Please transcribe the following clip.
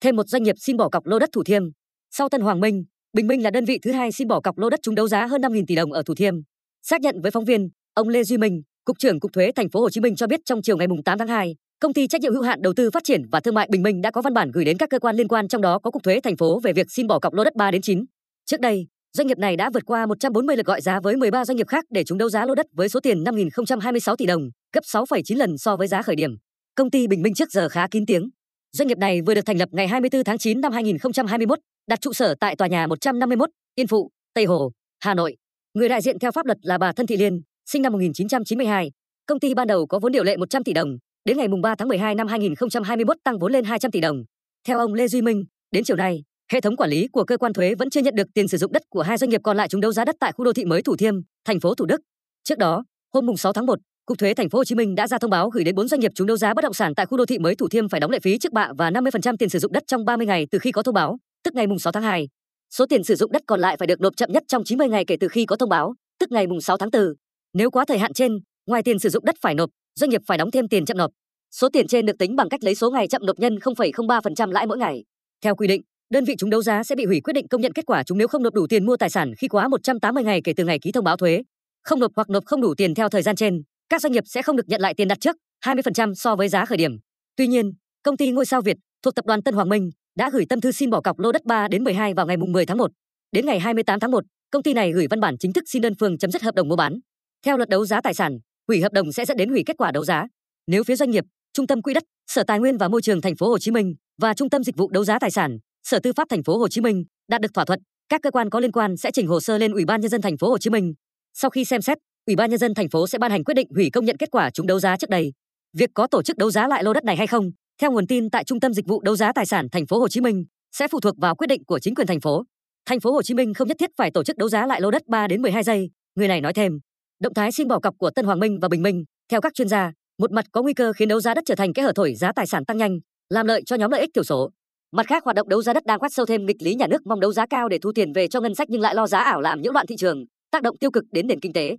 thêm một doanh nghiệp xin bỏ cọc lô đất Thủ Thiêm. Sau Tân Hoàng Minh, Bình Minh là đơn vị thứ hai xin bỏ cọc lô đất trúng đấu giá hơn 5.000 tỷ đồng ở Thủ Thiêm. Xác nhận với phóng viên, ông Lê Duy Minh, cục trưởng cục thuế thành phố Hồ Chí Minh cho biết trong chiều ngày 8 tháng 2, công ty trách nhiệm hữu hạn đầu tư phát triển và thương mại Bình Minh đã có văn bản gửi đến các cơ quan liên quan trong đó có cục thuế thành phố về việc xin bỏ cọc lô đất 3 đến 9. Trước đây, doanh nghiệp này đã vượt qua 140 lượt gọi giá với 13 doanh nghiệp khác để trúng đấu giá lô đất với số tiền 5.026 tỷ đồng, gấp 6,9 lần so với giá khởi điểm. Công ty Bình Minh trước giờ khá kín tiếng. Doanh nghiệp này vừa được thành lập ngày 24 tháng 9 năm 2021, đặt trụ sở tại tòa nhà 151, Yên Phụ, Tây Hồ, Hà Nội. Người đại diện theo pháp luật là bà Thân Thị Liên, sinh năm 1992. Công ty ban đầu có vốn điều lệ 100 tỷ đồng, đến ngày 3 tháng 12 năm 2021 tăng vốn lên 200 tỷ đồng. Theo ông Lê Duy Minh, đến chiều nay, hệ thống quản lý của cơ quan thuế vẫn chưa nhận được tiền sử dụng đất của hai doanh nghiệp còn lại chúng đấu giá đất tại khu đô thị mới Thủ Thiêm, thành phố Thủ Đức. Trước đó, hôm 6 tháng 1, Cục thuế thành phố Hồ Chí Minh đã ra thông báo gửi đến 4 doanh nghiệp trúng đấu giá bất động sản tại khu đô thị mới Thủ Thiêm phải đóng lệ phí trước bạ và 50% tiền sử dụng đất trong 30 ngày từ khi có thông báo, tức ngày 6 tháng 2. Số tiền sử dụng đất còn lại phải được nộp chậm nhất trong 90 ngày kể từ khi có thông báo, tức ngày 6 tháng 4. Nếu quá thời hạn trên, ngoài tiền sử dụng đất phải nộp, doanh nghiệp phải đóng thêm tiền chậm nộp. Số tiền trên được tính bằng cách lấy số ngày chậm nộp nhân 0,03% lãi mỗi ngày. Theo quy định, đơn vị trúng đấu giá sẽ bị hủy quyết định công nhận kết quả chúng nếu không nộp đủ tiền mua tài sản khi quá 180 ngày kể từ ngày ký thông báo thuế. Không nộp hoặc nộp không đủ tiền theo thời gian trên, các doanh nghiệp sẽ không được nhận lại tiền đặt trước 20% so với giá khởi điểm. Tuy nhiên, công ty Ngôi sao Việt thuộc tập đoàn Tân Hoàng Minh đã gửi tâm thư xin bỏ cọc lô đất 3 đến 12 vào ngày 10 tháng 1. Đến ngày 28 tháng 1, công ty này gửi văn bản chính thức xin đơn phương chấm dứt hợp đồng mua bán. Theo luật đấu giá tài sản, hủy hợp đồng sẽ dẫn đến hủy kết quả đấu giá. Nếu phía doanh nghiệp, Trung tâm Quỹ đất, Sở Tài nguyên và Môi trường thành phố Hồ Chí Minh và Trung tâm Dịch vụ đấu giá tài sản, Sở Tư pháp thành phố Hồ Chí Minh đạt được thỏa thuận, các cơ quan có liên quan sẽ trình hồ sơ lên Ủy ban nhân dân thành phố Hồ Chí Minh. Sau khi xem xét, Ủy ban nhân dân thành phố sẽ ban hành quyết định hủy công nhận kết quả trúng đấu giá trước đây. Việc có tổ chức đấu giá lại lô đất này hay không, theo nguồn tin tại Trung tâm Dịch vụ đấu giá tài sản thành phố Hồ Chí Minh, sẽ phụ thuộc vào quyết định của chính quyền thành phố. Thành phố Hồ Chí Minh không nhất thiết phải tổ chức đấu giá lại lô đất 3 đến 12 giây, người này nói thêm. Động thái xin bỏ cọc của Tân Hoàng Minh và Bình Minh, theo các chuyên gia, một mặt có nguy cơ khiến đấu giá đất trở thành kẽ hở thổi giá tài sản tăng nhanh, làm lợi cho nhóm lợi ích thiểu số. Mặt khác, hoạt động đấu giá đất đang quát sâu thêm nghịch lý nhà nước mong đấu giá cao để thu tiền về cho ngân sách nhưng lại lo giá ảo làm nhiễu loạn thị trường, tác động tiêu cực đến nền kinh tế.